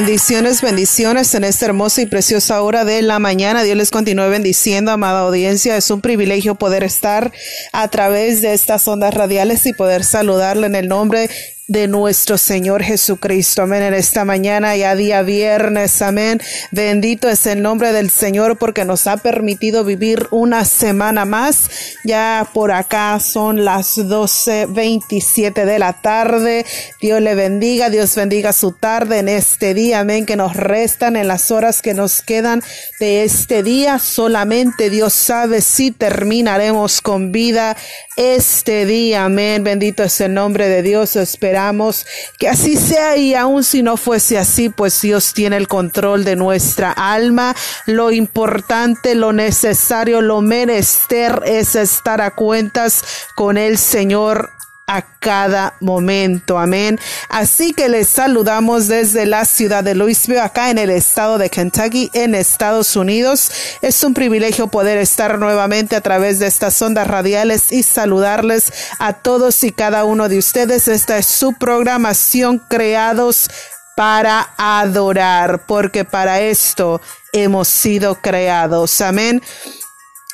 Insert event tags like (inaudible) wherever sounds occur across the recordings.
Bendiciones, bendiciones en esta hermosa y preciosa hora de la mañana. Dios les continúe bendiciendo, amada audiencia. Es un privilegio poder estar a través de estas ondas radiales y poder saludarle en el nombre de nuestro Señor Jesucristo. Amén. En esta mañana, ya día viernes. Amén. Bendito es el nombre del Señor porque nos ha permitido vivir una semana más. Ya por acá son las 12.27 de la tarde. Dios le bendiga. Dios bendiga su tarde en este día. Amén. Que nos restan en las horas que nos quedan de este día. Solamente Dios sabe si terminaremos con vida este día. Amén. Bendito es el nombre de Dios. Esperamos que así sea y aun si no fuese así, pues Dios tiene el control de nuestra alma. Lo importante, lo necesario, lo menester es estar a cuentas con el Señor a cada momento. Amén. Así que les saludamos desde la ciudad de Louisville, acá en el estado de Kentucky, en Estados Unidos. Es un privilegio poder estar nuevamente a través de estas ondas radiales y saludarles a todos y cada uno de ustedes. Esta es su programación creados para adorar, porque para esto hemos sido creados. Amén.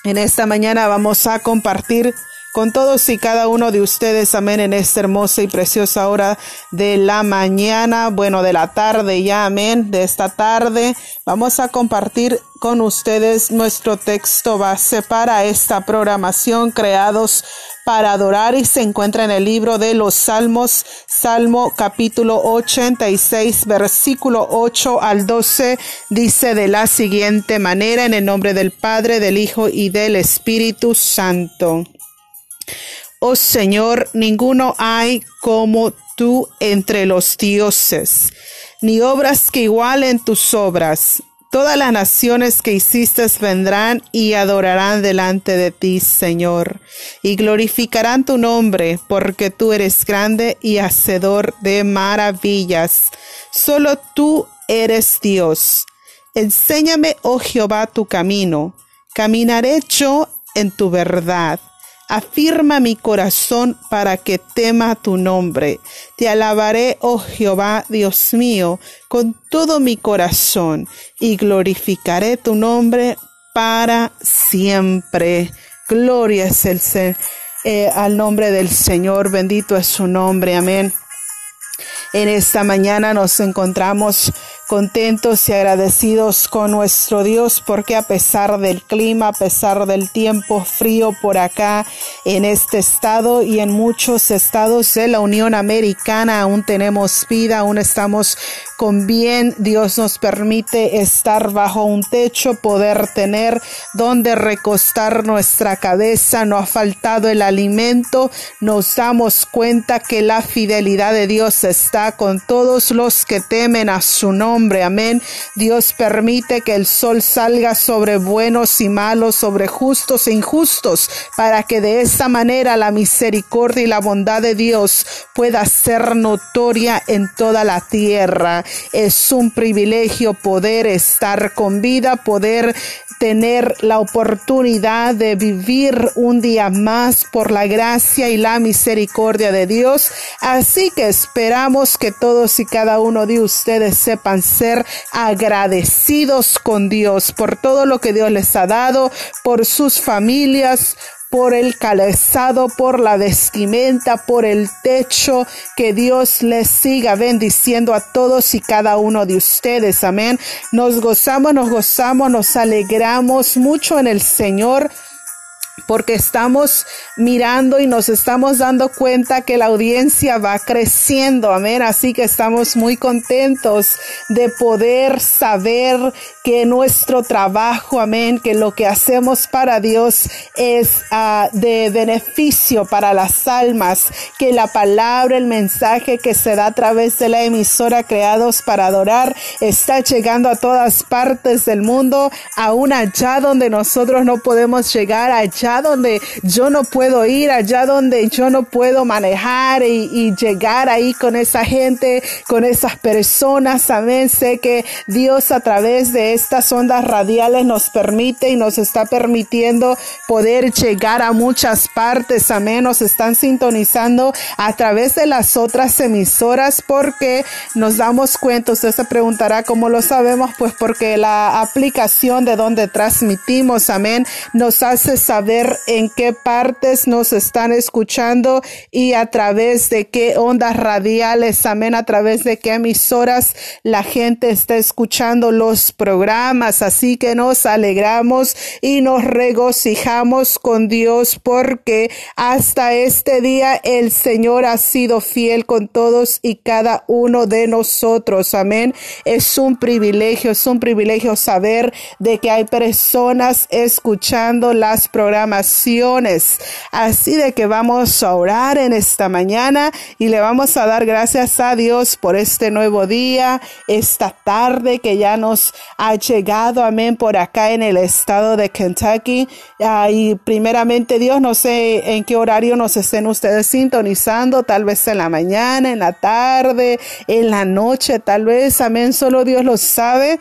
En esta mañana vamos a compartir con todos y cada uno de ustedes, amén, en esta hermosa y preciosa hora de la mañana, bueno, de la tarde ya, amén, de esta tarde. Vamos a compartir con ustedes nuestro texto base para esta programación creados para adorar y se encuentra en el libro de los Salmos, Salmo capítulo 86, versículo 8 al 12, dice de la siguiente manera, en el nombre del Padre, del Hijo y del Espíritu Santo. Oh Señor, ninguno hay como tú entre los dioses, ni obras que igualen tus obras. Todas las naciones que hiciste vendrán y adorarán delante de ti, Señor, y glorificarán tu nombre, porque tú eres grande y hacedor de maravillas. Solo tú eres Dios. Enséñame, oh Jehová, tu camino. Caminaré yo en tu verdad Afirma mi corazón para que tema tu nombre. Te alabaré, oh Jehová, Dios mío, con todo mi corazón y glorificaré tu nombre para siempre. Gloria es el eh, al nombre del Señor. Bendito es su nombre. Amén. En esta mañana nos encontramos contentos y agradecidos con nuestro Dios porque a pesar del clima, a pesar del tiempo frío por acá en este estado y en muchos estados de la Unión Americana aún tenemos vida, aún estamos con bien. Dios nos permite estar bajo un techo, poder tener donde recostar nuestra cabeza. No ha faltado el alimento. Nos damos cuenta que la fidelidad de Dios está con todos los que temen a su nombre. Amén. Dios permite que el sol salga sobre buenos y malos, sobre justos e injustos, para que de esa manera la misericordia y la bondad de Dios pueda ser notoria en toda la tierra. Es un privilegio poder estar con vida, poder tener la oportunidad de vivir un día más por la gracia y la misericordia de Dios. Así que esperamos que todos y cada uno de ustedes sepan ser agradecidos con Dios por todo lo que Dios les ha dado, por sus familias, por el calzado, por la vestimenta, por el techo. Que Dios les siga bendiciendo a todos y cada uno de ustedes. Amén. Nos gozamos, nos gozamos, nos alegramos mucho en el Señor porque estamos mirando y nos estamos dando cuenta que la audiencia va creciendo, amén. Así que estamos muy contentos de poder saber que nuestro trabajo, amén, que lo que hacemos para Dios es uh, de beneficio para las almas, que la palabra, el mensaje que se da a través de la emisora Creados para Adorar está llegando a todas partes del mundo, aún allá donde nosotros no podemos llegar, allá donde yo no puedo ir, allá donde yo no puedo manejar y llegar ahí con esa gente, con esas personas. Amén. Sé que Dios a través de estas ondas radiales nos permite y nos está permitiendo poder llegar a muchas partes. Amén. Nos están sintonizando a través de las otras emisoras porque nos damos cuenta. Usted se preguntará cómo lo sabemos, pues porque la aplicación de donde transmitimos, amén, nos hace saber en qué partes nos están escuchando y a través de qué ondas radiales, amén, a través de qué emisoras la gente está escuchando los programas. Así que nos alegramos y nos regocijamos con Dios porque hasta este día el Señor ha sido fiel con todos y cada uno de nosotros. Amén. Es un privilegio, es un privilegio saber de que hay personas escuchando las Así de que vamos a orar en esta mañana y le vamos a dar gracias a Dios por este nuevo día, esta tarde que ya nos ha llegado, amén, por acá en el estado de Kentucky. Ah, y primeramente Dios, no sé en qué horario nos estén ustedes sintonizando, tal vez en la mañana, en la tarde, en la noche, tal vez, amén, solo Dios lo sabe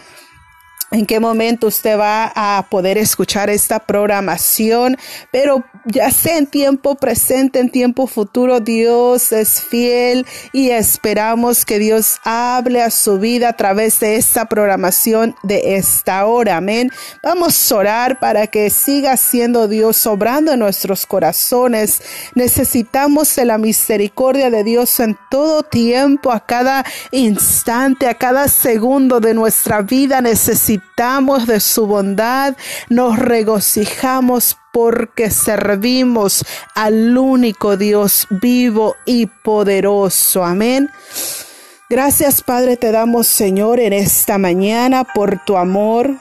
en qué momento usted va a poder escuchar esta programación, pero ya sea en tiempo presente, en tiempo futuro, Dios es fiel y esperamos que Dios hable a su vida a través de esta programación de esta hora. Amén. Vamos a orar para que siga siendo Dios obrando en nuestros corazones. Necesitamos de la misericordia de Dios en todo tiempo, a cada instante, a cada segundo de nuestra vida. Necesitamos de su bondad, nos regocijamos porque servimos al único Dios vivo y poderoso. Amén. Gracias Padre te damos Señor en esta mañana por tu amor,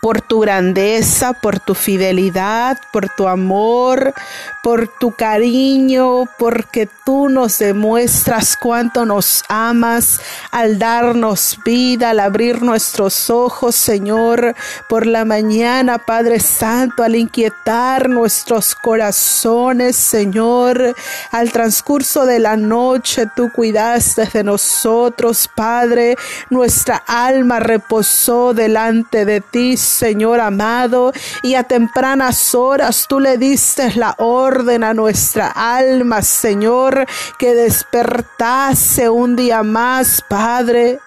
por tu grandeza, por tu fidelidad, por tu amor, por tu cariño, porque tú nos demuestras cuánto nos amas al darnos vida, al abrir nuestros ojos, Señor, por la mañana, Padre Santo, al inquietar nuestros corazones, Señor, al transcurso de la noche, tú cuidaste de nosotros, Padre, nuestra alma reposó delante de ti, Señor amado, y a tempranas horas tú le diste la orden a nuestra alma, Señor, que despertase un día más, Padre.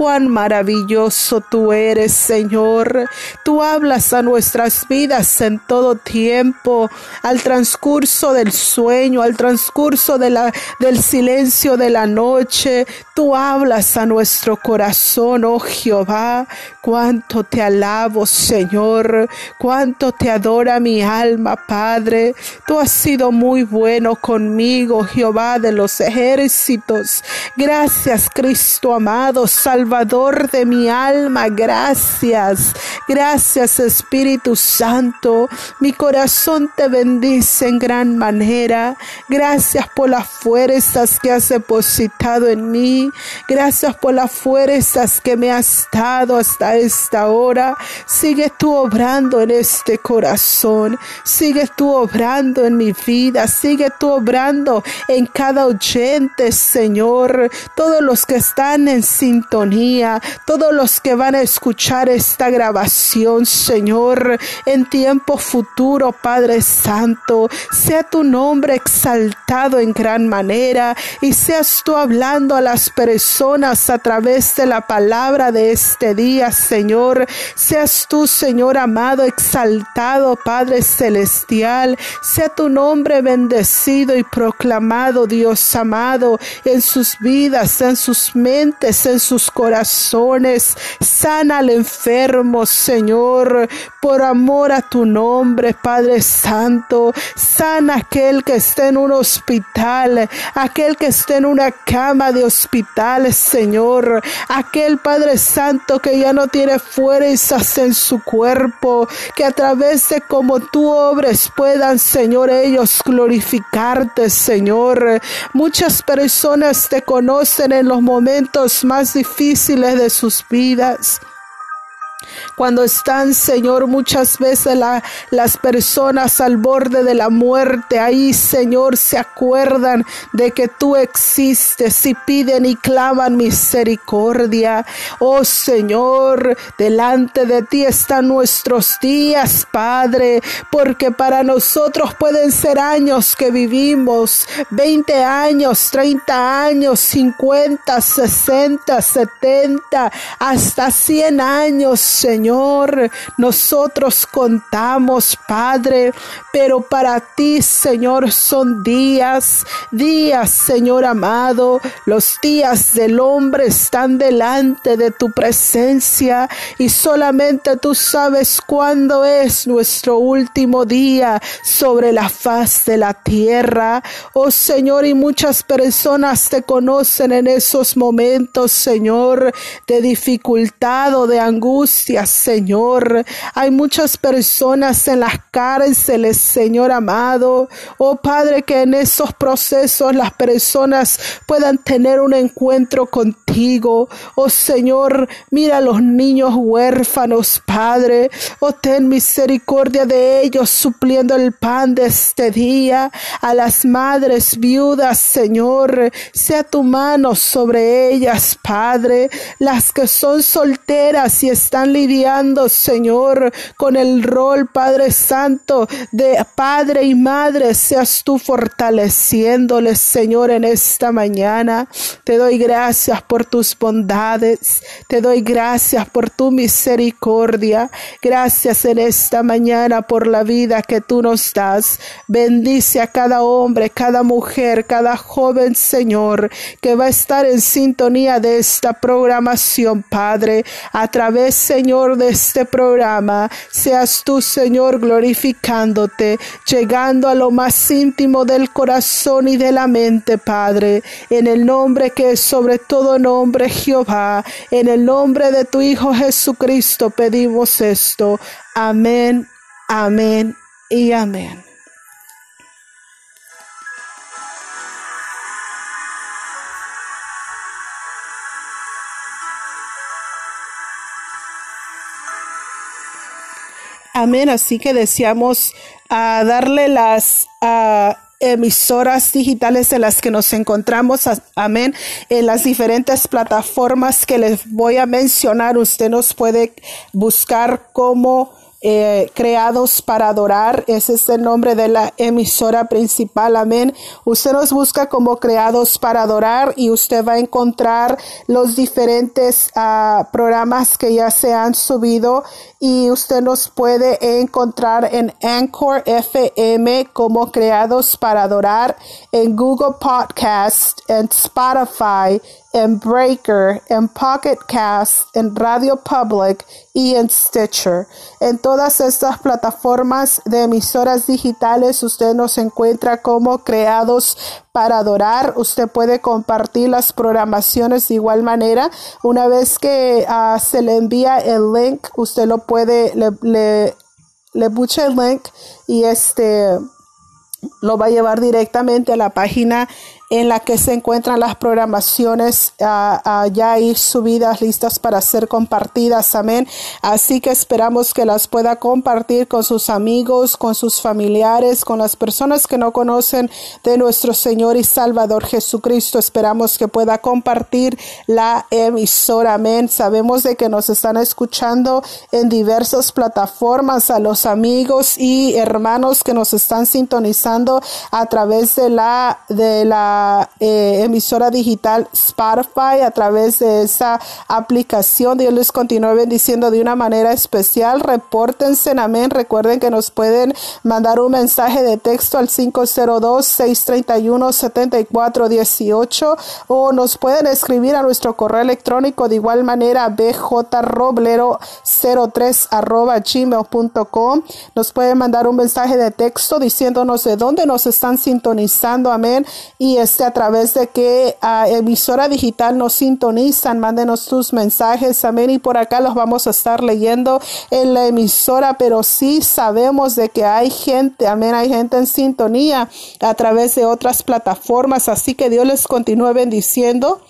Cuán maravilloso tú eres, Señor. Tú hablas a nuestras vidas en todo tiempo, al transcurso del sueño, al transcurso de la, del silencio de la noche. Tú hablas a nuestro corazón, oh Jehová. Cuánto te alabo, Señor. Cuánto te adora mi alma, Padre. Tú has sido muy bueno conmigo, Jehová de los ejércitos. Gracias, Cristo amado, Salvador de mi alma. Gracias. Gracias, Espíritu Santo. Mi corazón te bendice en gran manera. Gracias por las fuerzas que has depositado en mí. Gracias por las fuerzas que me has dado hasta esta hora. Sigue tú obrando en este corazón. Sigue tú obrando en mi vida. Sigue tú obrando en cada oyente, Señor. Todos los que están en sintonía. Todos los que van a escuchar esta grabación, Señor. En tiempo futuro, Padre Santo. Sea tu nombre exaltado en gran manera. Y seas tú hablando a las personas a través de la palabra de este día, Señor. Seas tú, Señor amado, exaltado, Padre celestial. Sea tu nombre bendecido y proclamado, Dios amado, en sus vidas, en sus mentes, en sus corazones. Sana al enfermo, Señor, por amor a tu nombre, Padre Santo. Sana aquel que esté en un hospital, aquel que esté en una cama de hospital Señor. Aquel Padre Santo que ya no tiene fuerzas en su cuerpo, que a través de como tú obres puedan, Señor, ellos glorificarte, Señor. Muchas personas te conocen en los momentos más difíciles de sus vidas. Cuando están, Señor, muchas veces las personas al borde de la muerte, ahí, Señor, se acuerdan de que tú existes y piden y claman misericordia. Oh Señor, delante de ti están nuestros días, Padre, porque para nosotros pueden ser años que vivimos, 20 años, 30 años, 50, 60, 70, hasta 100 años Señor, nosotros contamos, Padre, pero para ti, Señor, son días, días, Señor amado. Los días del hombre están delante de tu presencia y solamente tú sabes cuándo es nuestro último día sobre la faz de la tierra. Oh Señor, y muchas personas te conocen en esos momentos, Señor, de dificultad o de angustia Señor. Hay muchas personas en las cárceles, Señor amado. Oh Padre, que en esos procesos las personas puedan tener un encuentro contigo. Oh Señor, mira a los niños huérfanos, Padre. Oh, ten misericordia de ellos, supliendo el pan de este día. A las madres viudas, Señor, sea tu mano sobre ellas, Padre. Las que son solteras y están lidiando, Señor, con el rol, Padre Santo, de Padre y Madre, seas tú fortaleciéndoles, Señor, en esta mañana. Te doy gracias por tus bondades, te doy gracias por tu misericordia. Gracias en esta mañana por la vida que tú nos das. Bendice a cada hombre, cada mujer, cada joven, Señor, que va a estar en sintonía de esta programación, Padre, a través, Señor, de este programa. Seas tú, Señor, glorificándote, llegando a lo más íntimo del corazón y de la mente, Padre. En el nombre que es sobre todo nombre, Jehová. En el nombre de tu Hijo Jesucristo pedimos esto. Amén, amén y amén. Amén. Así que deseamos ah, darle las ah, emisoras digitales en las que nos encontramos, amén, en las diferentes plataformas que les voy a mencionar. Usted nos puede buscar como eh, creados para adorar. Ese es el nombre de la emisora principal. Amén. Usted nos busca como creados para adorar y usted va a encontrar los diferentes ah, programas que ya se han subido y usted nos puede encontrar en Anchor FM como creados para adorar, en Google Podcast, en Spotify, en Breaker, en Pocket Cast, en Radio Public y en Stitcher. En todas estas plataformas de emisoras digitales usted nos encuentra como creados para adorar. Usted puede compartir las programaciones de igual manera. Una vez que ah, se le envía el link, usted lo puede, le, le, bucha el link y este lo va a llevar directamente a la página en la que se encuentran las programaciones ah, ah, ya ahí subidas, listas para ser compartidas. Amén. Así que esperamos que las pueda compartir con sus amigos, con sus familiares, con las personas que no conocen de nuestro Señor y Salvador Jesucristo. Esperamos que pueda compartir la emisora. Amén. Sabemos de que nos están escuchando en diversas plataformas a los amigos y hermanos que nos están sintonizando a través de la, de la eh, emisora digital Spotify a través de esa aplicación. Dios les continúe bendiciendo de una manera especial. Repórtense, amén. Recuerden que nos pueden mandar un mensaje de texto al 502-631-7418 o nos pueden escribir a nuestro correo electrónico de igual manera bjroblero03 arroba gmail.com. Nos pueden mandar un mensaje de texto diciéndonos de dónde nos están sintonizando, amén. Y este, a través de que a emisora digital nos sintonizan, mándenos tus mensajes, amén, y por acá los vamos a estar leyendo en la emisora, pero sí sabemos de que hay gente, amén, hay gente en sintonía a través de otras plataformas, así que Dios les continúe bendiciendo.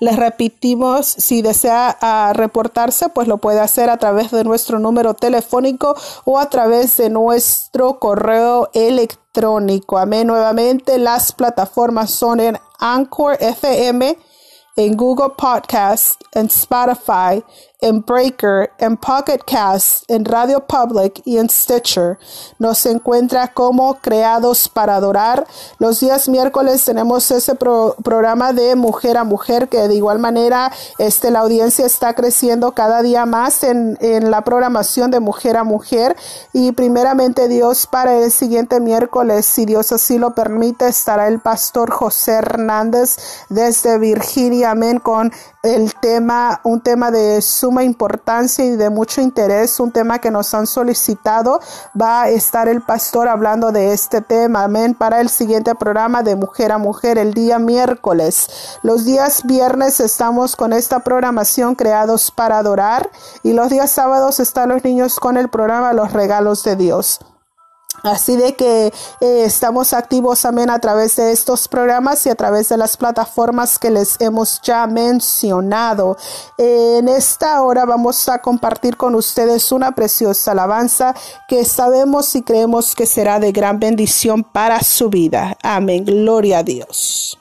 Les repetimos, si desea uh, reportarse, pues lo puede hacer a través de nuestro número telefónico o a través de nuestro correo electrónico. Amén. Nuevamente, las plataformas son en Anchor FM, en Google Podcast, en Spotify, en Breaker, en Pocket Cast, en Radio Public y en Stitcher. Nos encuentra como Creados para Adorar. Los días miércoles tenemos ese programa de Mujer a Mujer que de igual manera este, la audiencia está creciendo cada día más en, en la programación de Mujer a Mujer. Y primeramente Dios para el siguiente miércoles, si Dios así lo permite, estará el pastor José Hernández desde Virginia, amén, con el tema, un tema de importancia y de mucho interés, un tema que nos han solicitado. Va a estar el pastor hablando de este tema, amén, para el siguiente programa de Mujer a Mujer el día miércoles. Los días viernes estamos con esta programación creados para adorar y los días sábados están los niños con el programa Los Regalos de Dios. Así de que eh, estamos activos también a través de estos programas y a través de las plataformas que les hemos ya mencionado. en esta hora vamos a compartir con ustedes una preciosa alabanza que sabemos y creemos que será de gran bendición para su vida. Amén. Gloria a Dios.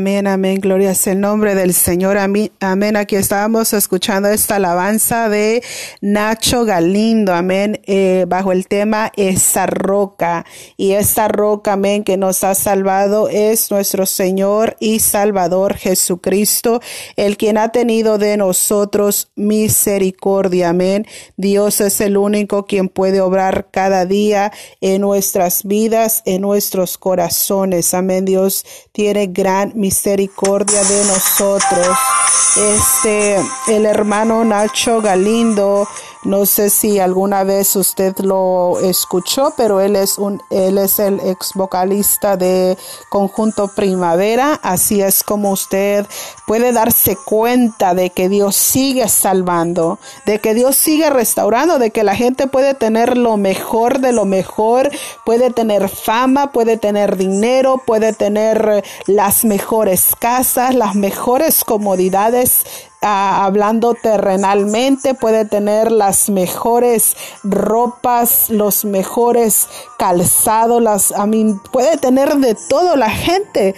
Amén, amén. Gloria es el nombre del Señor. Amén. Aquí estábamos escuchando esta alabanza de Nacho Galindo. Amén. Eh, bajo el tema Esa roca. Y esta roca, amén, que nos ha salvado es nuestro Señor y Salvador Jesucristo, el quien ha tenido de nosotros misericordia. Amén. Dios es el único quien puede obrar cada día en nuestras vidas, en nuestros corazones. Amén. Dios tiene gran misericordia de nosotros. Este, el hermano Nacho Galindo no sé si alguna vez usted lo escuchó, pero él es un, él es el ex vocalista de Conjunto Primavera. Así es como usted puede darse cuenta de que Dios sigue salvando, de que Dios sigue restaurando, de que la gente puede tener lo mejor de lo mejor, puede tener fama, puede tener dinero, puede tener las mejores casas, las mejores comodidades hablando terrenalmente, puede tener las mejores ropas, los mejores calzados, las, a mí, puede tener de todo la gente.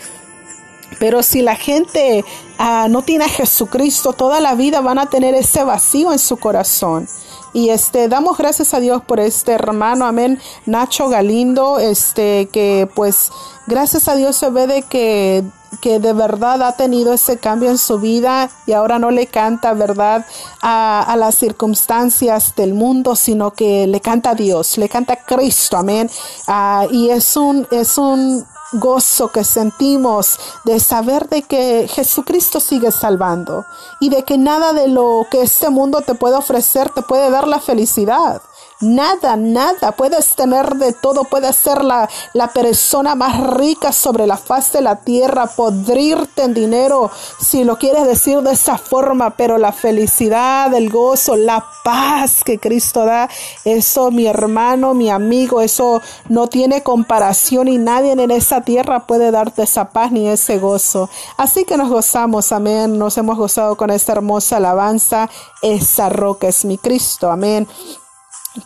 Pero si la gente ah, no tiene a Jesucristo, toda la vida van a tener ese vacío en su corazón. Y este, damos gracias a Dios por este hermano, amén, Nacho Galindo, este, que pues, gracias a Dios se ve de que que de verdad ha tenido ese cambio en su vida y ahora no le canta, ¿verdad?, a, las circunstancias del mundo, sino que le canta a Dios, le canta a Cristo, amén. Ah, y es un, es un gozo que sentimos de saber de que Jesucristo sigue salvando y de que nada de lo que este mundo te puede ofrecer te puede dar la felicidad. Nada, nada. Puedes tener de todo. Puedes ser la, la persona más rica sobre la faz de la tierra. Podrirte en dinero, si lo quieres decir de esa forma. Pero la felicidad, el gozo, la paz que Cristo da, eso mi hermano, mi amigo, eso no tiene comparación y nadie en esa tierra puede darte esa paz ni ese gozo. Así que nos gozamos, amén. Nos hemos gozado con esta hermosa alabanza. Esa roca es mi Cristo, amén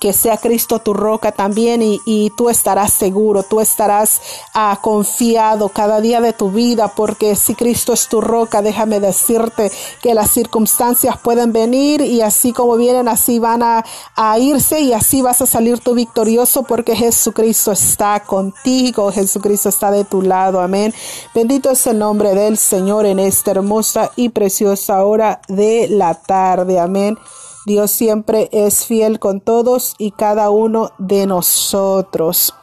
que sea Cristo tu roca también y, tú estarás seguro, tú estarás ah, confiado cada día de tu vida porque si Cristo es tu roca, déjame decirte que las circunstancias pueden venir y así como vienen, así van a, a irse y así vas a salir tú victorioso porque Jesucristo está contigo, Jesucristo está de tu lado, amén. Bendito es el nombre del Señor en esta hermosa y preciosa hora de la tarde, amén. Dios siempre es fiel con todos y cada uno de nosotros.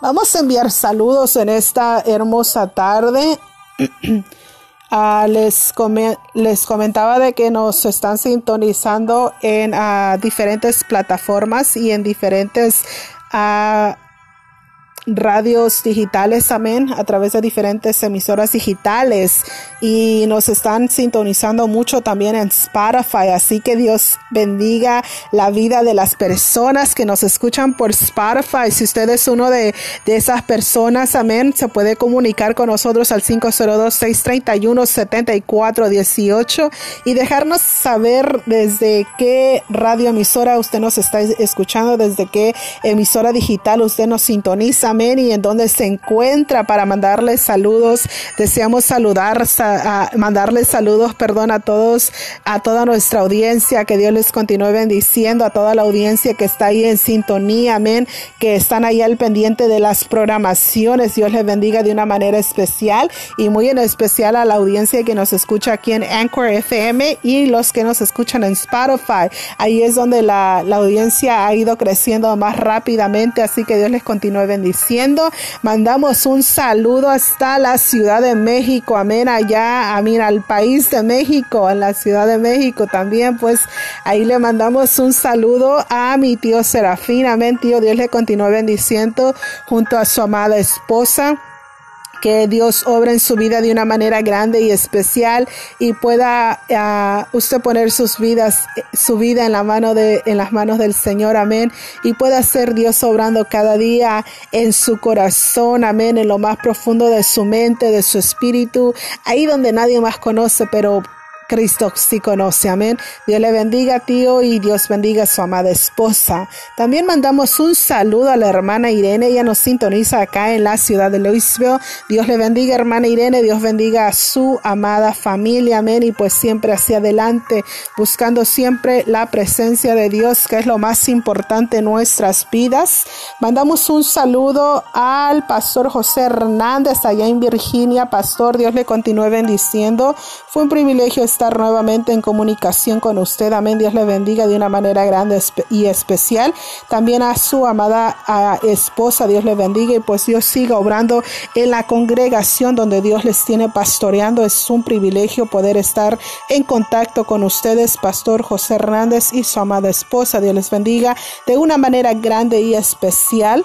Vamos a enviar saludos en esta hermosa tarde. (clears throat) Ah, les, les, comentaba de que nos están sintonizando en ah, diferentes plataformas y en diferentes uh, radios digitales, amén, a través de diferentes emisoras digitales. Y nos están sintonizando mucho también en Spotify, así que Dios bendiga la vida de las personas que nos escuchan por Spotify. Si usted es uno de, de esas personas, amén, se puede comunicar con nosotros al 502-631-7418 y dejarnos saber desde qué radio emisora usted nos está escuchando, desde qué emisora digital usted nos sintoniza y en donde se encuentra para mandarles saludos. Deseamos saludar, a, mandarles saludos, perdón, a todos, a toda nuestra audiencia. Que Dios les continúe bendiciendo, a toda la audiencia que está ahí en sintonía, amén, que están ahí al pendiente de las programaciones. Dios les bendiga de una manera especial y muy en especial a la audiencia que nos escucha aquí en Anchor FM y los que nos escuchan en Spotify. Ahí es donde la, la audiencia ha ido creciendo más rápidamente, así que Dios les continúe bendiciendo. Mandamos un saludo hasta la Ciudad de México, amén, allá, amén, al país de México, a la Ciudad de México también, pues ahí le mandamos un saludo a mi tío Serafín, amén, tío, Dios le continúe bendiciendo junto a su amada esposa que Dios obra en su vida de una manera grande y especial y pueda uh, usted poner sus vidas, su vida en la mano de, en las manos del Señor, amén, y pueda ser Dios obrando cada día en su corazón, amén, en lo más profundo de su mente, de su espíritu, ahí donde nadie más conoce, pero Cristo sí conoce. Amén. Dios le bendiga, tío, y Dios bendiga a su amada esposa. También mandamos un saludo a la hermana Irene. Ella nos sintoniza acá en la ciudad de Louisville. Dios le bendiga, hermana Irene. Dios bendiga a su amada familia. Amén. Y pues siempre hacia adelante, buscando siempre la presencia de Dios, que es lo más importante en nuestras vidas. Mandamos un saludo al pastor José Hernández allá en Virginia. Pastor, Dios le continúe bendiciendo. Fue un privilegio estar nuevamente en comunicación con usted. Amén. Dios le bendiga de una manera grande y especial. También a su amada esposa, Dios le bendiga y pues Dios siga obrando en la congregación donde Dios les tiene pastoreando. Es un privilegio poder estar en contacto con ustedes, Pastor José Hernández y su amada esposa. Dios les bendiga de una manera grande y especial.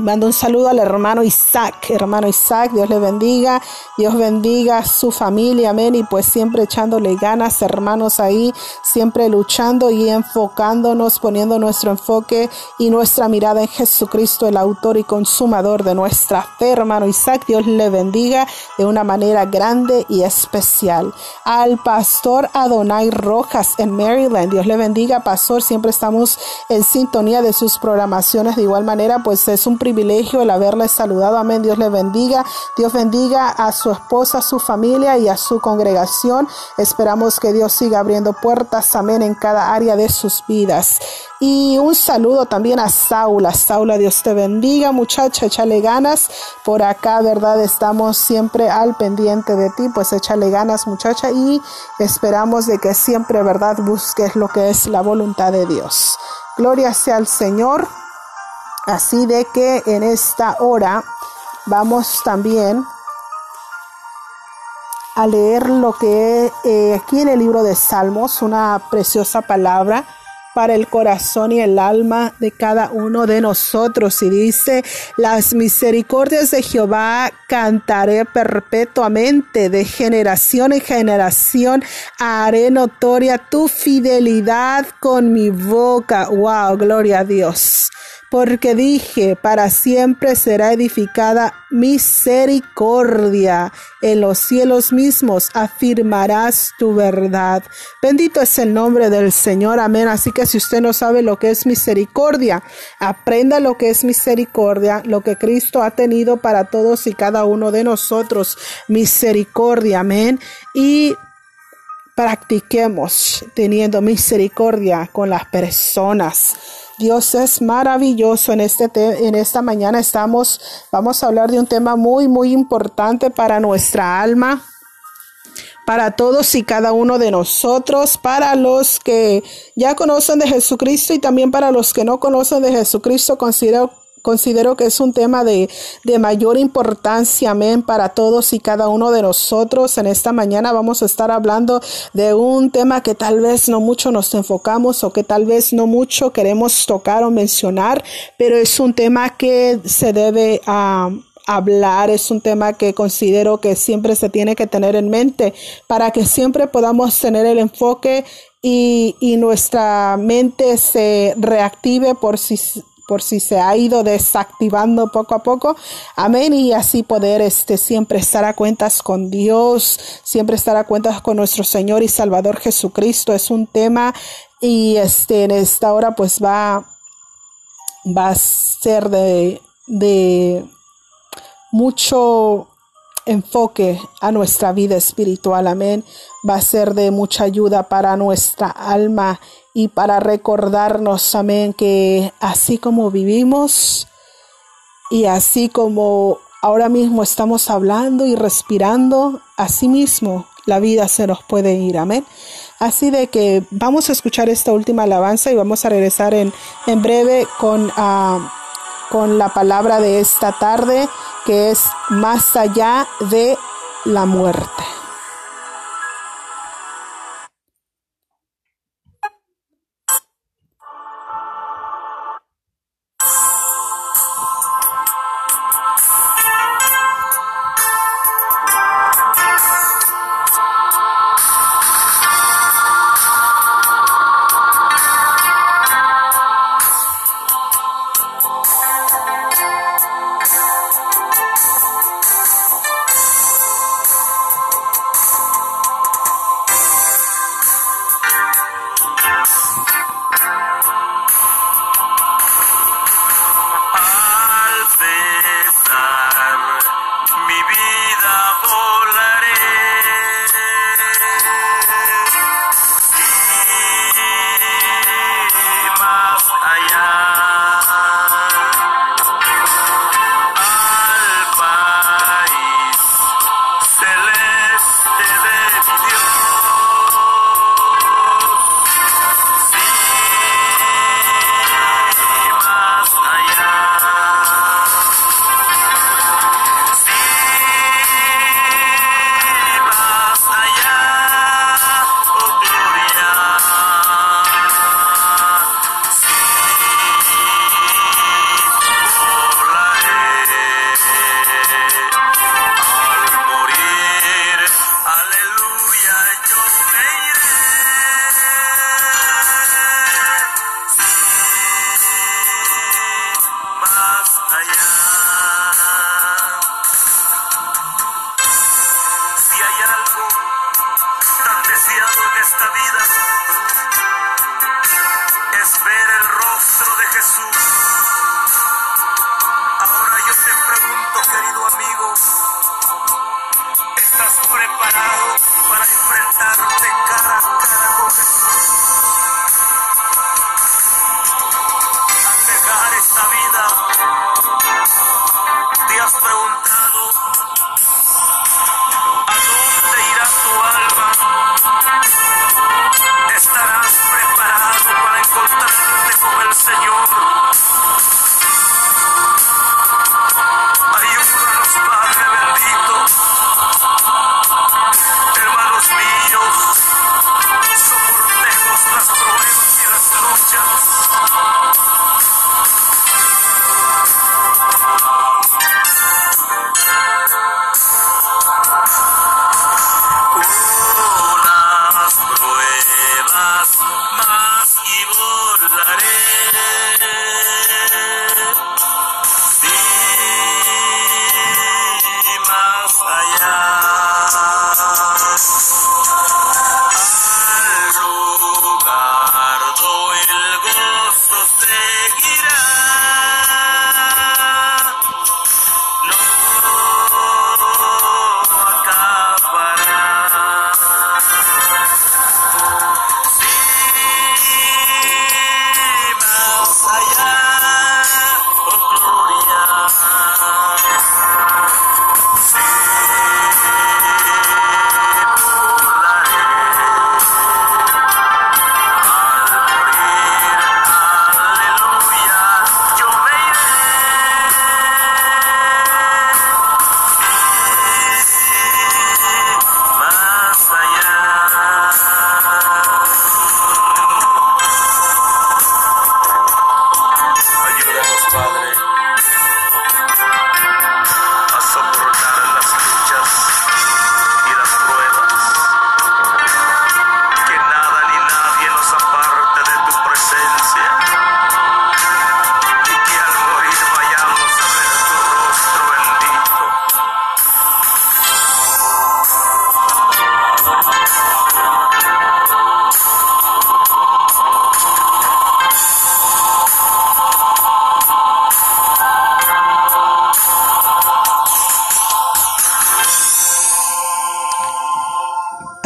Mando un saludo al hermano Isaac, hermano Isaac, Dios le bendiga, Dios bendiga a su familia, amén, y pues siempre echándole ganas, hermanos ahí, siempre luchando y enfocándonos, poniendo nuestro enfoque y nuestra mirada en Jesucristo, el autor y consumador de nuestra fe, hermano Isaac, Dios le bendiga de una manera grande y especial. Al pastor Adonai Rojas en Maryland, Dios le bendiga, pastor, siempre estamos en sintonía de sus programaciones, de igual manera, pues es un privilegio el haberle saludado. Amén. Dios le bendiga. Dios bendiga a su esposa, a su familia y a su congregación. Esperamos que Dios siga abriendo puertas. Amén. En cada área de sus vidas. Y un saludo también a Saula. Saula, Dios te bendiga, muchacha. Échale ganas. Por acá, ¿verdad? Estamos siempre al pendiente de ti. Pues échale ganas, muchacha. Y esperamos de que siempre, ¿verdad? Busques lo que es la voluntad de Dios. Gloria sea al Señor. Así de que en esta hora vamos también a leer lo que eh, aquí en el libro de Salmos, una preciosa palabra para el corazón y el alma de cada uno de nosotros. Y dice, las misericordias de Jehová cantaré perpetuamente, de generación en generación haré notoria tu fidelidad con mi boca. Wow, gloria a Dios porque dije, para siempre será edificada misericordia. En los cielos mismos afirmarás tu verdad. Bendito es el nombre del Señor. Amén. Así que si usted no sabe lo que es misericordia, aprenda lo que es misericordia, lo que Cristo ha tenido para todos y cada uno de nosotros. Misericordia. Amén. Y practiquemos teniendo misericordia con las personas Dios es maravilloso. En, este en esta mañana estamos, vamos a hablar de un tema muy, muy importante para nuestra alma, para todos y cada uno de nosotros, para los que ya conocen de Jesucristo y también para los que no conocen de Jesucristo. Considero Considero que es un tema de, de, mayor importancia, amén, para todos y cada uno de nosotros. En esta mañana vamos a estar hablando de un tema que tal vez no mucho nos enfocamos o que tal vez no mucho queremos tocar o mencionar, pero es un tema que se debe hablar, es un tema que considero que siempre se tiene que tener en mente para que siempre podamos tener el enfoque y, y nuestra mente se reactive por si por si se ha ido desactivando poco a poco. Amén. Y así poder este, siempre estar a cuentas con Dios, siempre estar a cuentas con nuestro Señor y Salvador Jesucristo. Es un tema y este, en esta hora pues va, va a ser de, de mucho enfoque a nuestra vida espiritual. Amén. Va a ser de mucha ayuda para nuestra alma y para recordarnos, amén, que así como vivimos y así como ahora mismo estamos hablando y respirando, así mismo la vida se nos puede ir. Amén. Así de que vamos a escuchar esta última alabanza y vamos a regresar en, en breve con, ah, con la palabra de esta tarde que es más allá de la muerte.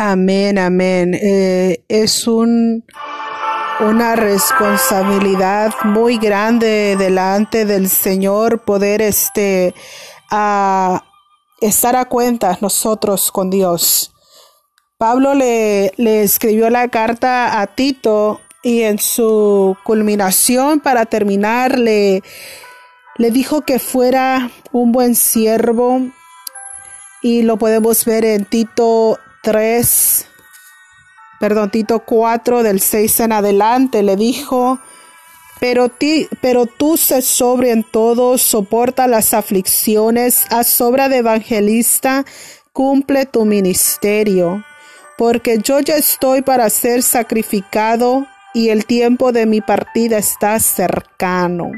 Amén, amén. Eh, es un, una responsabilidad muy grande delante del Señor poder este, a estar a cuenta nosotros con Dios. Pablo le, le escribió la carta a Tito y en su culminación para terminar le, le dijo que fuera un buen siervo y lo podemos ver en Tito 3, perdón, Tito 4 del 6 en adelante le dijo, pero, ti, pero tú se sobre en todo, soporta las aflicciones, a sobra de evangelista, cumple tu ministerio, porque yo ya estoy para ser sacrificado y el tiempo de mi partida está cercano.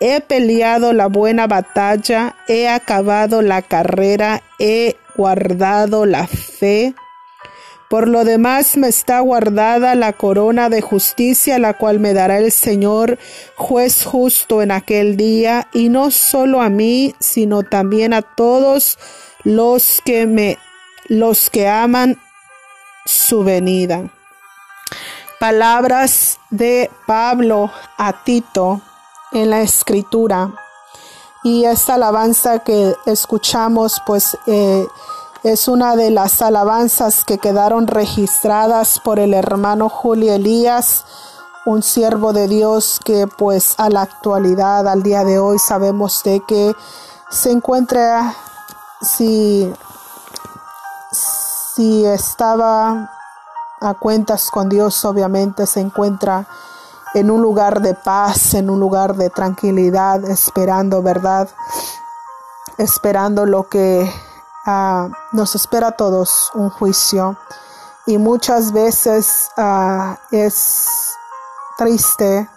He peleado la buena batalla, he acabado la carrera, he guardado la fe. Por lo demás me está guardada la corona de justicia, la cual me dará el Señor, juez justo en aquel día, y no solo a mí, sino también a todos los que me, los que aman su venida. Palabras de Pablo a Tito en la escritura. Y esta alabanza que escuchamos, pues eh, es una de las alabanzas que quedaron registradas por el hermano Julio Elías, un siervo de Dios que pues a la actualidad, al día de hoy, sabemos de que se encuentra, si, si estaba a cuentas con Dios, obviamente se encuentra en un lugar de paz, en un lugar de tranquilidad, esperando, ¿verdad? Esperando lo que ah, nos espera a todos, un juicio. Y muchas veces ah, es triste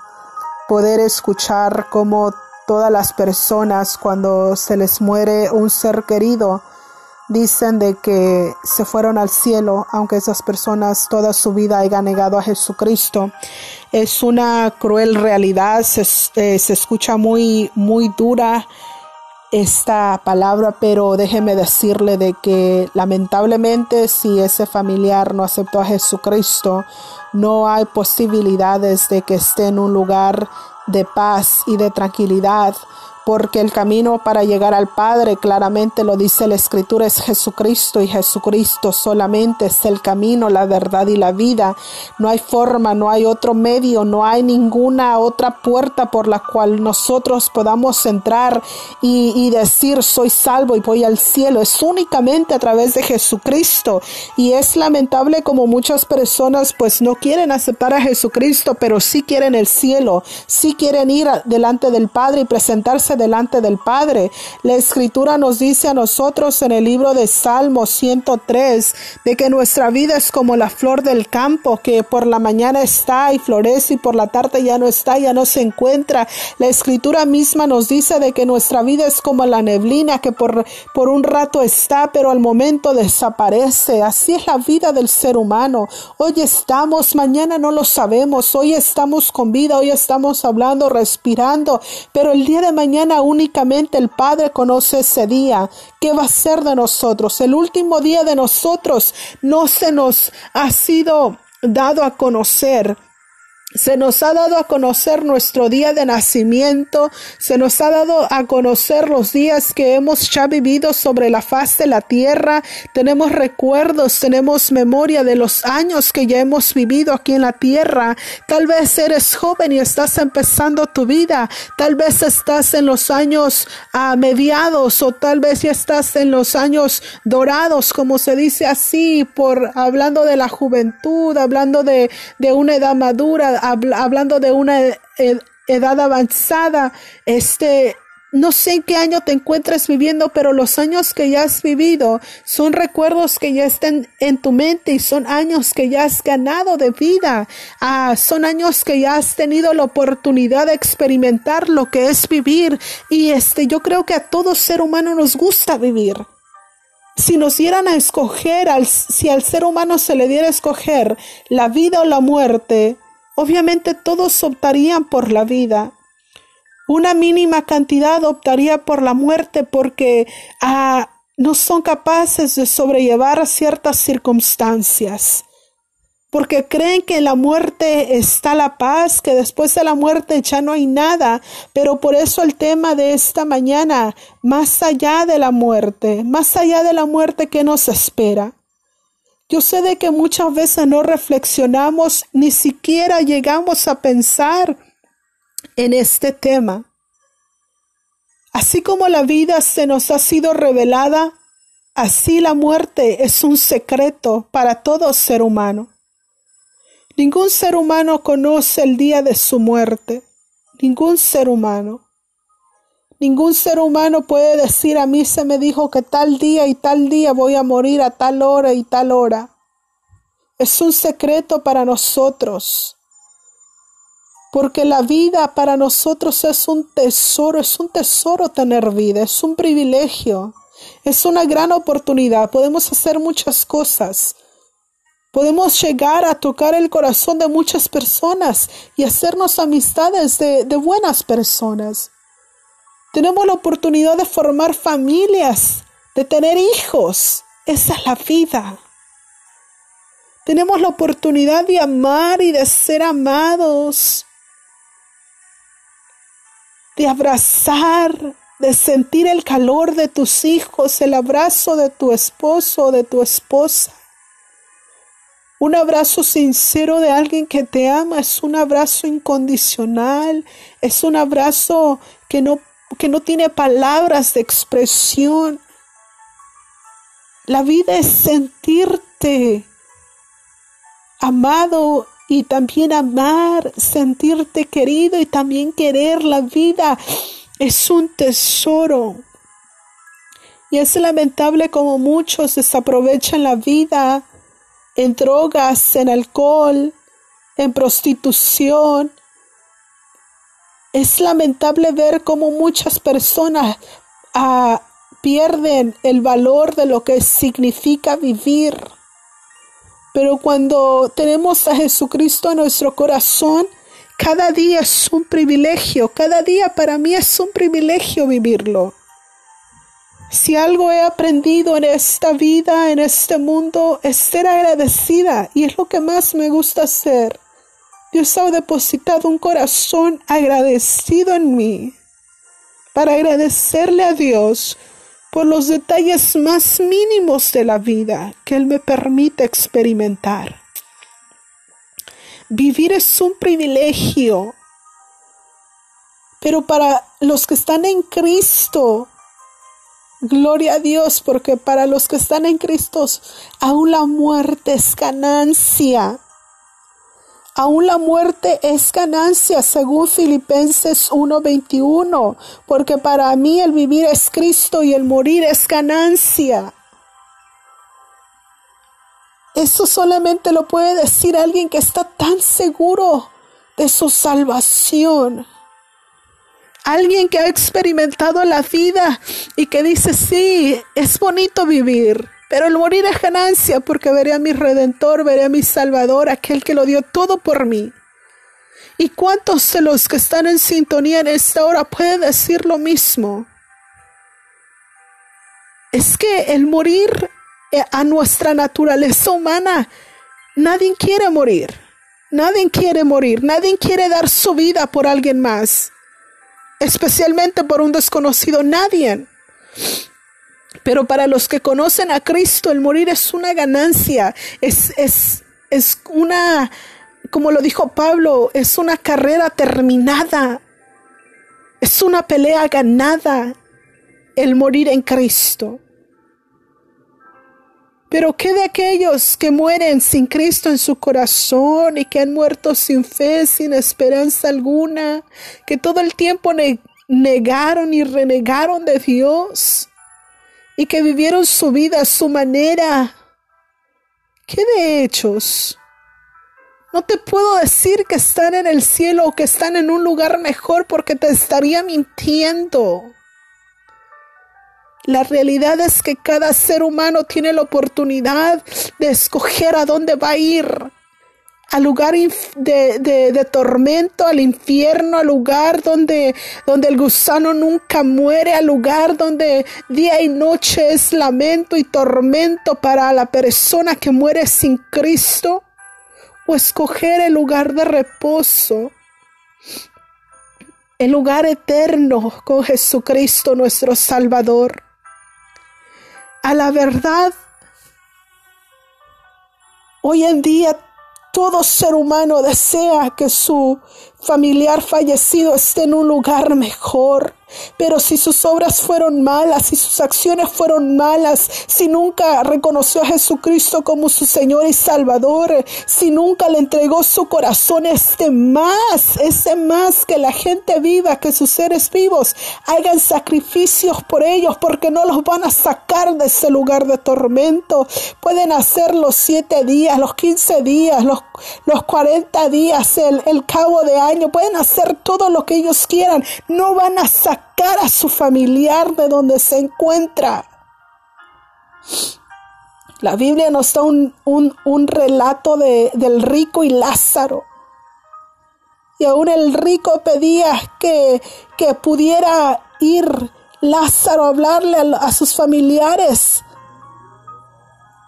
poder escuchar cómo todas las personas cuando se les muere un ser querido, dicen de que se fueron al cielo, aunque esas personas toda su vida hayan negado a Jesucristo. Es una cruel realidad, se, eh, se escucha muy, muy dura esta palabra, pero déjeme decirle de que lamentablemente si ese familiar no aceptó a Jesucristo, no hay posibilidades de que esté en un lugar de paz y de tranquilidad porque el camino para llegar al Padre, claramente lo dice la Escritura, es Jesucristo y Jesucristo solamente es el camino, la verdad y la vida. No hay forma, no hay otro medio, no hay ninguna otra puerta por la cual nosotros podamos entrar y, y decir soy salvo y voy al cielo. Es únicamente a través de Jesucristo y es lamentable como muchas personas pues no quieren aceptar a Jesucristo, pero sí quieren el cielo, sí quieren ir delante del Padre y presentarse delante del Padre. La escritura nos dice a nosotros en el libro de Salmo 103 de que nuestra vida es como la flor del campo que por la mañana está y florece y por la tarde ya no está, ya no se encuentra. La escritura misma nos dice de que nuestra vida es como la neblina que por, por un rato está pero al momento desaparece. Así es la vida del ser humano. Hoy estamos, mañana no lo sabemos. Hoy estamos con vida, hoy estamos hablando, respirando, pero el día de mañana únicamente el Padre conoce ese día. ¿Qué va a ser de nosotros? El último día de nosotros no se nos ha sido dado a conocer. Se nos ha dado a conocer nuestro día de nacimiento, se nos ha dado a conocer los días que hemos ya vivido sobre la faz de la tierra, tenemos recuerdos, tenemos memoria de los años que ya hemos vivido aquí en la tierra. Tal vez eres joven y estás empezando tu vida, tal vez estás en los años a mediados o tal vez ya estás en los años dorados, como se dice así, por hablando de la juventud, hablando de, de una edad madura hablando de una edad avanzada, este, no sé en qué año te encuentres viviendo, pero los años que ya has vivido son recuerdos que ya están en tu mente y son años que ya has ganado de vida. Ah, son años que ya has tenido la oportunidad de experimentar lo que es vivir. Y este, yo creo que a todo ser humano nos gusta vivir. Si nos dieran a escoger, al, si al ser humano se le diera a escoger la vida o la muerte, Obviamente todos optarían por la vida. Una mínima cantidad optaría por la muerte porque ah, no son capaces de sobrellevar ciertas circunstancias. Porque creen que en la muerte está la paz, que después de la muerte ya no hay nada. Pero por eso el tema de esta mañana, más allá de la muerte, más allá de la muerte que nos espera. Yo sé de que muchas veces no reflexionamos, ni siquiera llegamos a pensar en este tema. Así como la vida se nos ha sido revelada, así la muerte es un secreto para todo ser humano. Ningún ser humano conoce el día de su muerte, ningún ser humano. Ningún ser humano puede decir a mí se me dijo que tal día y tal día voy a morir a tal hora y tal hora. Es un secreto para nosotros. Porque la vida para nosotros es un tesoro, es un tesoro tener vida, es un privilegio, es una gran oportunidad. Podemos hacer muchas cosas. Podemos llegar a tocar el corazón de muchas personas y hacernos amistades de, de buenas personas. Tenemos la oportunidad de formar familias, de tener hijos. Esa es la vida. Tenemos la oportunidad de amar y de ser amados, de abrazar, de sentir el calor de tus hijos, el abrazo de tu esposo o de tu esposa. Un abrazo sincero de alguien que te ama es un abrazo incondicional, es un abrazo que no que no tiene palabras de expresión. La vida es sentirte amado y también amar, sentirte querido y también querer la vida. Es un tesoro. Y es lamentable como muchos desaprovechan la vida en drogas, en alcohol, en prostitución, es lamentable ver cómo muchas personas ah, pierden el valor de lo que significa vivir. Pero cuando tenemos a Jesucristo en nuestro corazón, cada día es un privilegio, cada día para mí es un privilegio vivirlo. Si algo he aprendido en esta vida, en este mundo, es ser agradecida y es lo que más me gusta hacer. Dios ha depositado un corazón agradecido en mí para agradecerle a Dios por los detalles más mínimos de la vida que Él me permite experimentar. Vivir es un privilegio, pero para los que están en Cristo, gloria a Dios, porque para los que están en Cristo, aún la muerte es ganancia. Aún la muerte es ganancia, según Filipenses 1:21, porque para mí el vivir es Cristo y el morir es ganancia. Eso solamente lo puede decir alguien que está tan seguro de su salvación. Alguien que ha experimentado la vida y que dice, sí, es bonito vivir, pero el morir es ganancia porque veré a mi redentor, veré a mi salvador, aquel que lo dio todo por mí. ¿Y cuántos de los que están en sintonía en esta hora pueden decir lo mismo? Es que el morir eh, a nuestra naturaleza humana. Nadie quiere morir. Nadie quiere morir. Nadie quiere dar su vida por alguien más. Especialmente por un desconocido. Nadie. Pero para los que conocen a Cristo, el morir es una ganancia. Es, es, es una, como lo dijo Pablo, es una carrera terminada. Es una pelea ganada el morir en Cristo. Pero ¿qué de aquellos que mueren sin Cristo en su corazón y que han muerto sin fe, sin esperanza alguna, que todo el tiempo negaron y renegaron de Dios y que vivieron su vida a su manera? ¿Qué de ellos? No te puedo decir que están en el cielo o que están en un lugar mejor porque te estaría mintiendo. La realidad es que cada ser humano tiene la oportunidad de escoger a dónde va a ir. Al lugar de, de, tormento, al infierno, al lugar donde, donde el gusano nunca muere, al lugar donde día y noche es lamento y tormento para la persona que muere sin Cristo. O escoger el lugar de reposo el lugar eterno con Jesucristo nuestro Salvador a la verdad. Hoy en día todo ser humano desea que su familiar fallecido esté en un lugar mejor. Pero si sus obras fueron malas, si sus acciones fueron malas, si nunca reconoció a Jesucristo como su Señor y Salvador, si nunca le entregó su corazón, este más, este más que la gente viva, que sus seres vivos hagan sacrificios por ellos, porque no los van a sacar de ese lugar de tormento. Pueden hacer los siete días, los quince días, los, los cuarenta días, el, el cabo de pueden hacer todo lo que ellos quieran. No van a sacar a su familiar de donde se encuentra. La Biblia nos da un, un, relato de, del rico y Lázaro. Y aún el rico pedía que, que pudiera ir Lázaro a hablarle a sus familiares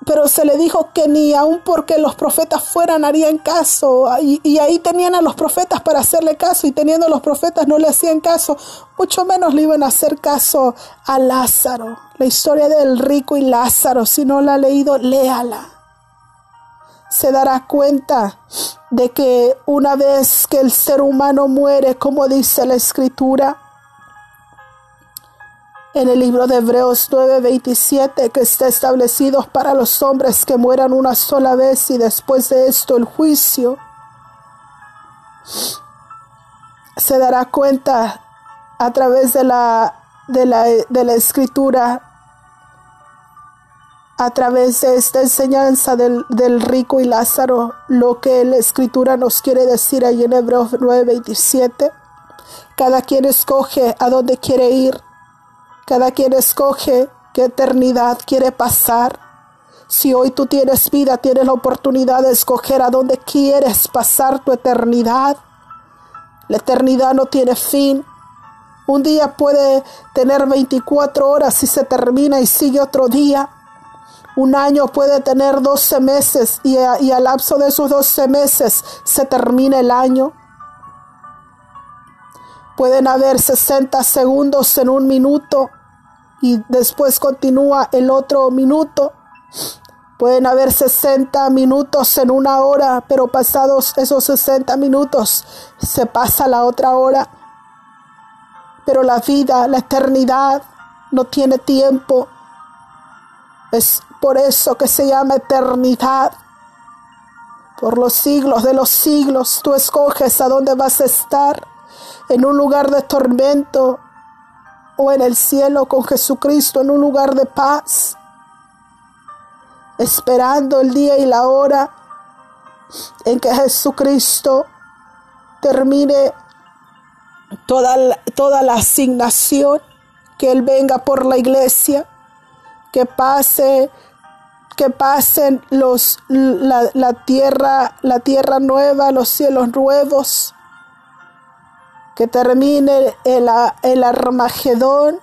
pero se le dijo que ni aun porque los profetas fueran harían caso. Y, ahí tenían a los profetas para hacerle caso y teniendo a los profetas no le hacían caso, mucho menos le iban a hacer caso a Lázaro. La historia del rico y Lázaro, si no la ha leído, léala. Se dará cuenta de que una vez que el ser humano muere, como dice la escritura, en el libro de Hebreos 9:27 que está establecido para los hombres que mueran una sola vez y después de esto el juicio. Se dará cuenta a través de la, de la, de la escritura, a través de esta enseñanza del, del rico y Lázaro, lo que la escritura nos quiere decir ahí en Hebreos 9:27. Cada quien escoge a dónde quiere ir Cada quien escoge qué eternidad quiere pasar. Si hoy tú tienes vida, tienes la oportunidad de escoger a dónde quieres pasar tu eternidad. La eternidad no tiene fin. Un día puede tener 24 horas y se termina y sigue otro día. Un año puede tener 12 meses y, al lapso de esos 12 meses se termina el año. Pueden haber 60 segundos en un minuto y después continúa el otro minuto. Pueden haber 60 minutos en una hora, pero pasados esos 60 minutos se pasa la otra hora. Pero la vida, la eternidad, no tiene tiempo. Es por eso que se llama eternidad. Por los siglos de los siglos tú escoges a dónde vas a estar, en un lugar de tormento o en el cielo con Jesucristo, en un lugar de paz, esperando el día y la hora en que Jesucristo termine toda, toda la asignación, que Él venga por la iglesia, que pase que pasen los, la, tierra, la tierra nueva, los cielos nuevos, que termine el, el Armagedón,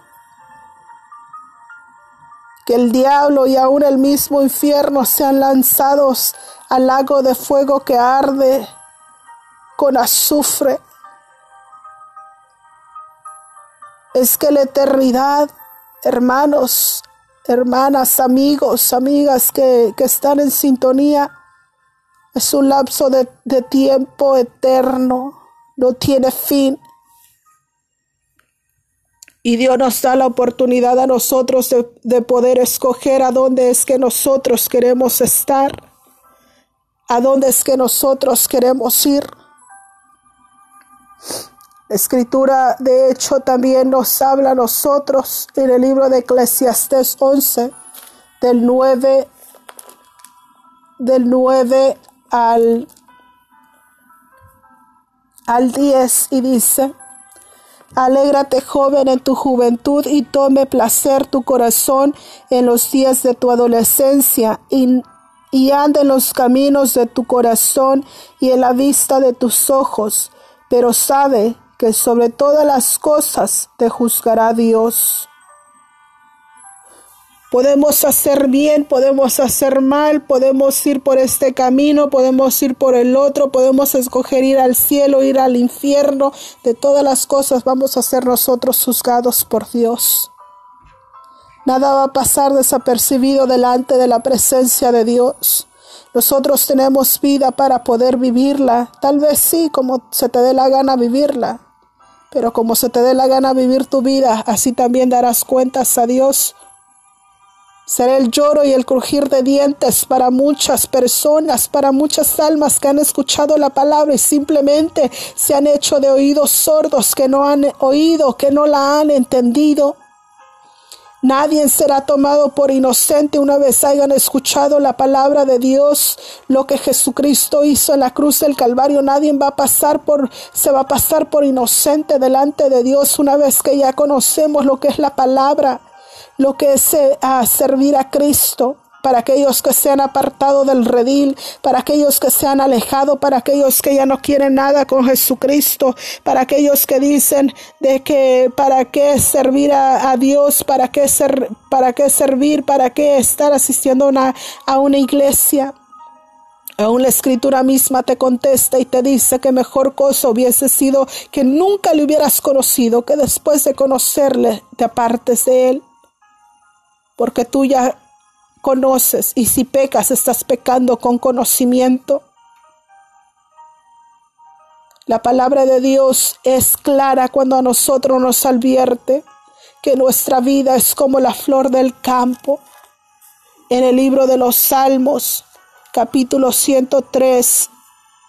que el diablo y aún el mismo infierno sean lanzados al lago de fuego que arde con azufre. Es que la eternidad, hermanos, hermanas, amigos, amigas que, están en sintonía, es un lapso de, tiempo eterno, no tiene fin. Y Dios nos da la oportunidad a nosotros de, de, poder escoger a dónde es que nosotros queremos estar, a dónde es que nosotros queremos ir. La escritura, de hecho, también nos habla a nosotros en el libro de Eclesiastés 11, del 9, del 9 al, al 10, y dice, Alégrate joven en tu juventud y tome placer tu corazón en los días de tu adolescencia y, y ande en los caminos de tu corazón y en la vista de tus ojos, pero sabe que sobre todas las cosas te juzgará Dios. Podemos hacer bien, podemos hacer mal, podemos ir por este camino, podemos ir por el otro, podemos escoger ir al cielo, ir al infierno. De todas las cosas vamos a ser nosotros juzgados por Dios. Nada va a pasar desapercibido delante de la presencia de Dios. Nosotros tenemos vida para poder vivirla, tal vez sí, como se te dé la gana vivirla, pero como se te dé la gana vivir tu vida, así también darás cuentas a Dios. Será el lloro y el crujir de dientes para muchas personas, para muchas almas que han escuchado la palabra y simplemente se han hecho de oídos sordos, que no han oído, que no la han entendido. Nadie será tomado por inocente una vez hayan escuchado la palabra de Dios, lo que Jesucristo hizo en la cruz del Calvario. Nadie va a pasar por, se va a pasar por inocente delante de Dios una vez que ya conocemos lo que es la palabra, lo que es eh, servir a Cristo para aquellos que se han apartado del redil, para aquellos que se han alejado, para aquellos que ya no quieren nada con Jesucristo, para aquellos que dicen de que para qué servir a, Dios, para qué, ser, para qué servir, para qué estar asistiendo a una iglesia. Aún la escritura misma te contesta y te dice que mejor cosa hubiese sido que nunca le hubieras conocido, que después de conocerle te apartes de él. Porque tú ya conoces y si pecas estás pecando con conocimiento. La palabra de Dios es clara cuando a nosotros nos advierte que nuestra vida es como la flor del campo. En el libro de los Salmos, capítulo 103,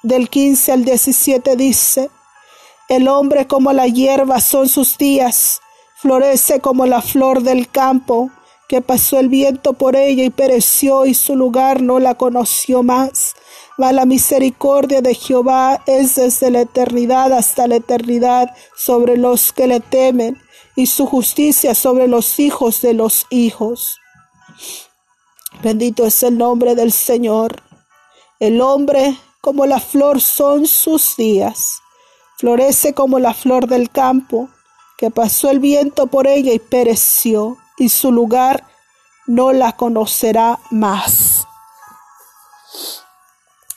del 15 al 17 dice, el hombre como la hierba son sus días, florece como la flor del campo, que pasó el viento por ella y pereció y su lugar no la conoció más. Va la misericordia de Jehová es desde la eternidad hasta la eternidad sobre los que le temen y su justicia sobre los hijos de los hijos. Bendito es el nombre del Señor. El hombre como la flor son sus días. Florece como la flor del campo, que pasó el viento por ella y pereció, y su lugar no la conocerá más.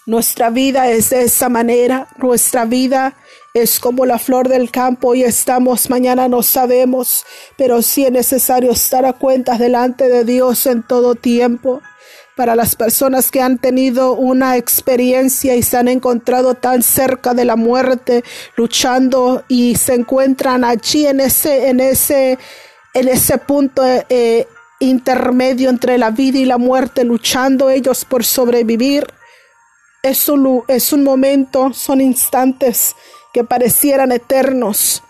Nuestra vida es de esa manera, nuestra vida es como la flor del campo, hoy estamos, mañana no sabemos, pero sí es necesario estar a cuentas delante de Dios en todo tiempo. Para las personas que han tenido una experiencia y se han encontrado tan cerca de la muerte, luchando y se encuentran allí en ese, en ese, en ese punto eh, intermedio entre la vida y la muerte, luchando ellos por sobrevivir es un, es un momento, son instantes que parecieran eternos.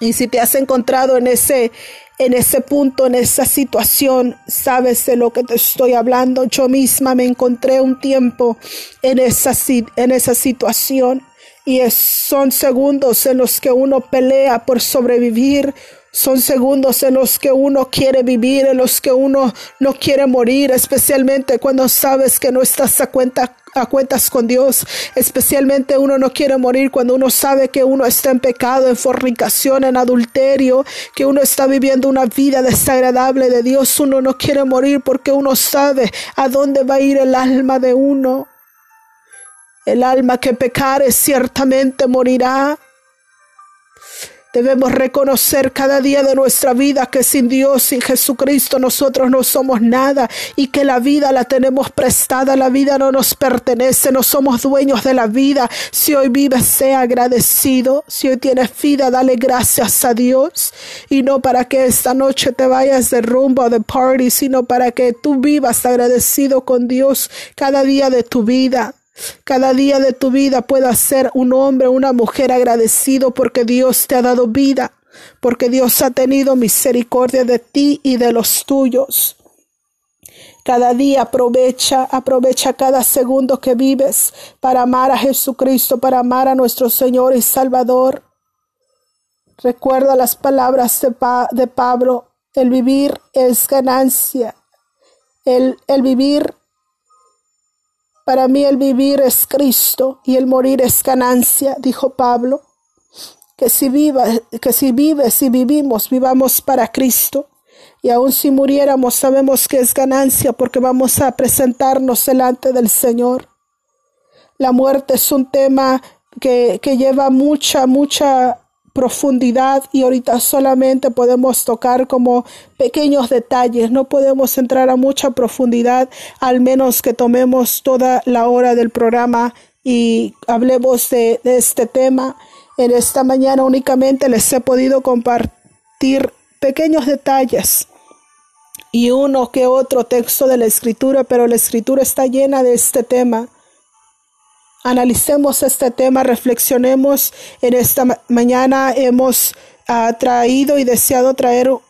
Y si te has encontrado en ese, en ese punto, en esa situación, sabes de lo que te estoy hablando. Yo misma me encontré un tiempo en esa, en esa situación y son segundos en los que uno pelea por sobrevivir, son segundos en los que uno quiere vivir, en los que uno no quiere morir, especialmente cuando sabes que no estás a cuenta a cuentas con Dios. Especialmente uno no quiere morir cuando uno sabe que uno está en pecado, en fornicación, en adulterio, que uno está viviendo una vida desagradable de Dios. Uno no quiere morir porque uno sabe a dónde va a ir el alma de uno. El alma que pecare ciertamente morirá. Debemos reconocer cada día de nuestra vida que sin Dios, sin Jesucristo, nosotros no somos nada y que la vida la tenemos prestada, la vida no nos pertenece, no somos dueños de la vida. Si hoy vives, sea agradecido. Si hoy tienes vida, dale gracias a Dios y no para que esta noche te vayas de rumbo de party, sino para que tú vivas agradecido con Dios cada día de tu vida. Cada día de tu vida puedas ser un hombre una mujer agradecido porque Dios te ha dado vida, porque Dios ha tenido misericordia de ti y de los tuyos. Cada día aprovecha, aprovecha cada segundo que vives para amar a Jesucristo, para amar a nuestro Señor y Salvador. Recuerda las palabras de, de Pablo, el vivir es ganancia, el, el vivir para mí el vivir es Cristo y el morir es ganancia, dijo Pablo. Que si, viva, que si vives y vivimos, vivamos para Cristo. Y aun si muriéramos, sabemos que es ganancia porque vamos a presentarnos delante del Señor. La muerte es un tema que, que lleva mucha, mucha profundidad y ahorita solamente podemos tocar como pequeños detalles, no podemos entrar a mucha profundidad, al menos que tomemos toda la hora del programa y hablemos de, de este tema. En esta mañana únicamente les he podido compartir pequeños detalles y uno que otro texto de la escritura, pero la escritura está llena de este tema analicemos este tema, reflexionemos. En esta mañana hemos uh, traído y deseado traer uh,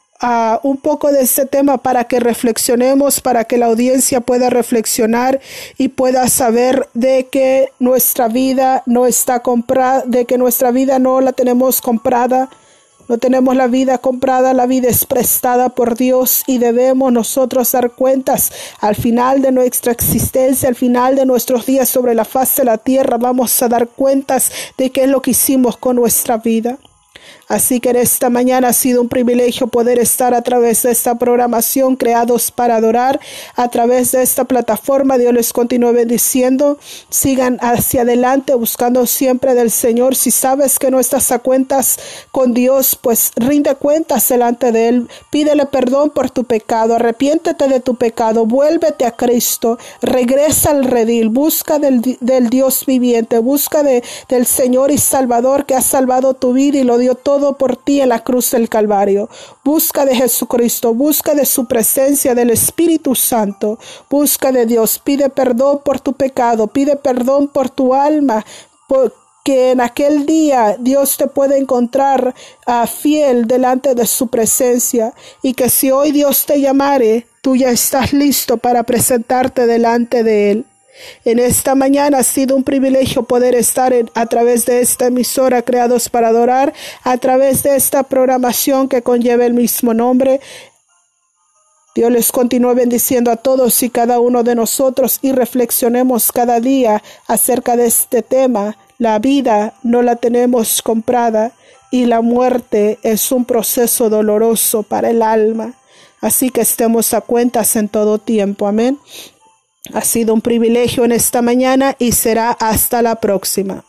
un poco de este tema para que reflexionemos, para que la audiencia pueda reflexionar y pueda saber de que nuestra vida no está comprada, de que nuestra vida no la tenemos comprada no tenemos la vida comprada, la vida es prestada por Dios y debemos nosotros dar cuentas al final de nuestra existencia, al final de nuestros días sobre la faz de la tierra. Vamos a dar cuentas de qué es lo que hicimos con nuestra vida. Así que en esta mañana ha sido un privilegio poder estar a través de esta programación creados para adorar, a través de esta plataforma. Dios les continúe bendiciendo. Sigan hacia adelante buscando siempre del Señor. Si sabes que no estás a cuentas con Dios, pues rinde cuentas delante de Él. Pídele perdón por tu pecado. Arrepiéntete de tu pecado. Vuélvete a Cristo. Regresa al redil. Busca del, Dios viviente. Busca de, del Señor y Salvador que ha salvado tu vida y lo dio todo por ti en la cruz del Calvario. Busca de Jesucristo, busca de su presencia, del Espíritu Santo, busca de Dios, pide perdón por tu pecado, pide perdón por tu alma, que en aquel día Dios te puede encontrar ah, fiel delante de su presencia y que si hoy Dios te llamare, tú ya estás listo para presentarte delante de Él. En esta mañana ha sido un privilegio poder estar a través de esta emisora Creados para Adorar, a través de esta programación que conlleva el mismo nombre. Dios les continúe bendiciendo a todos y cada uno de nosotros y reflexionemos cada día acerca de este tema. La vida no la tenemos comprada y la muerte es un proceso doloroso para el alma. Así que estemos a cuentas en todo tiempo. Amén. Ha sido un privilegio en esta mañana y será hasta la próxima.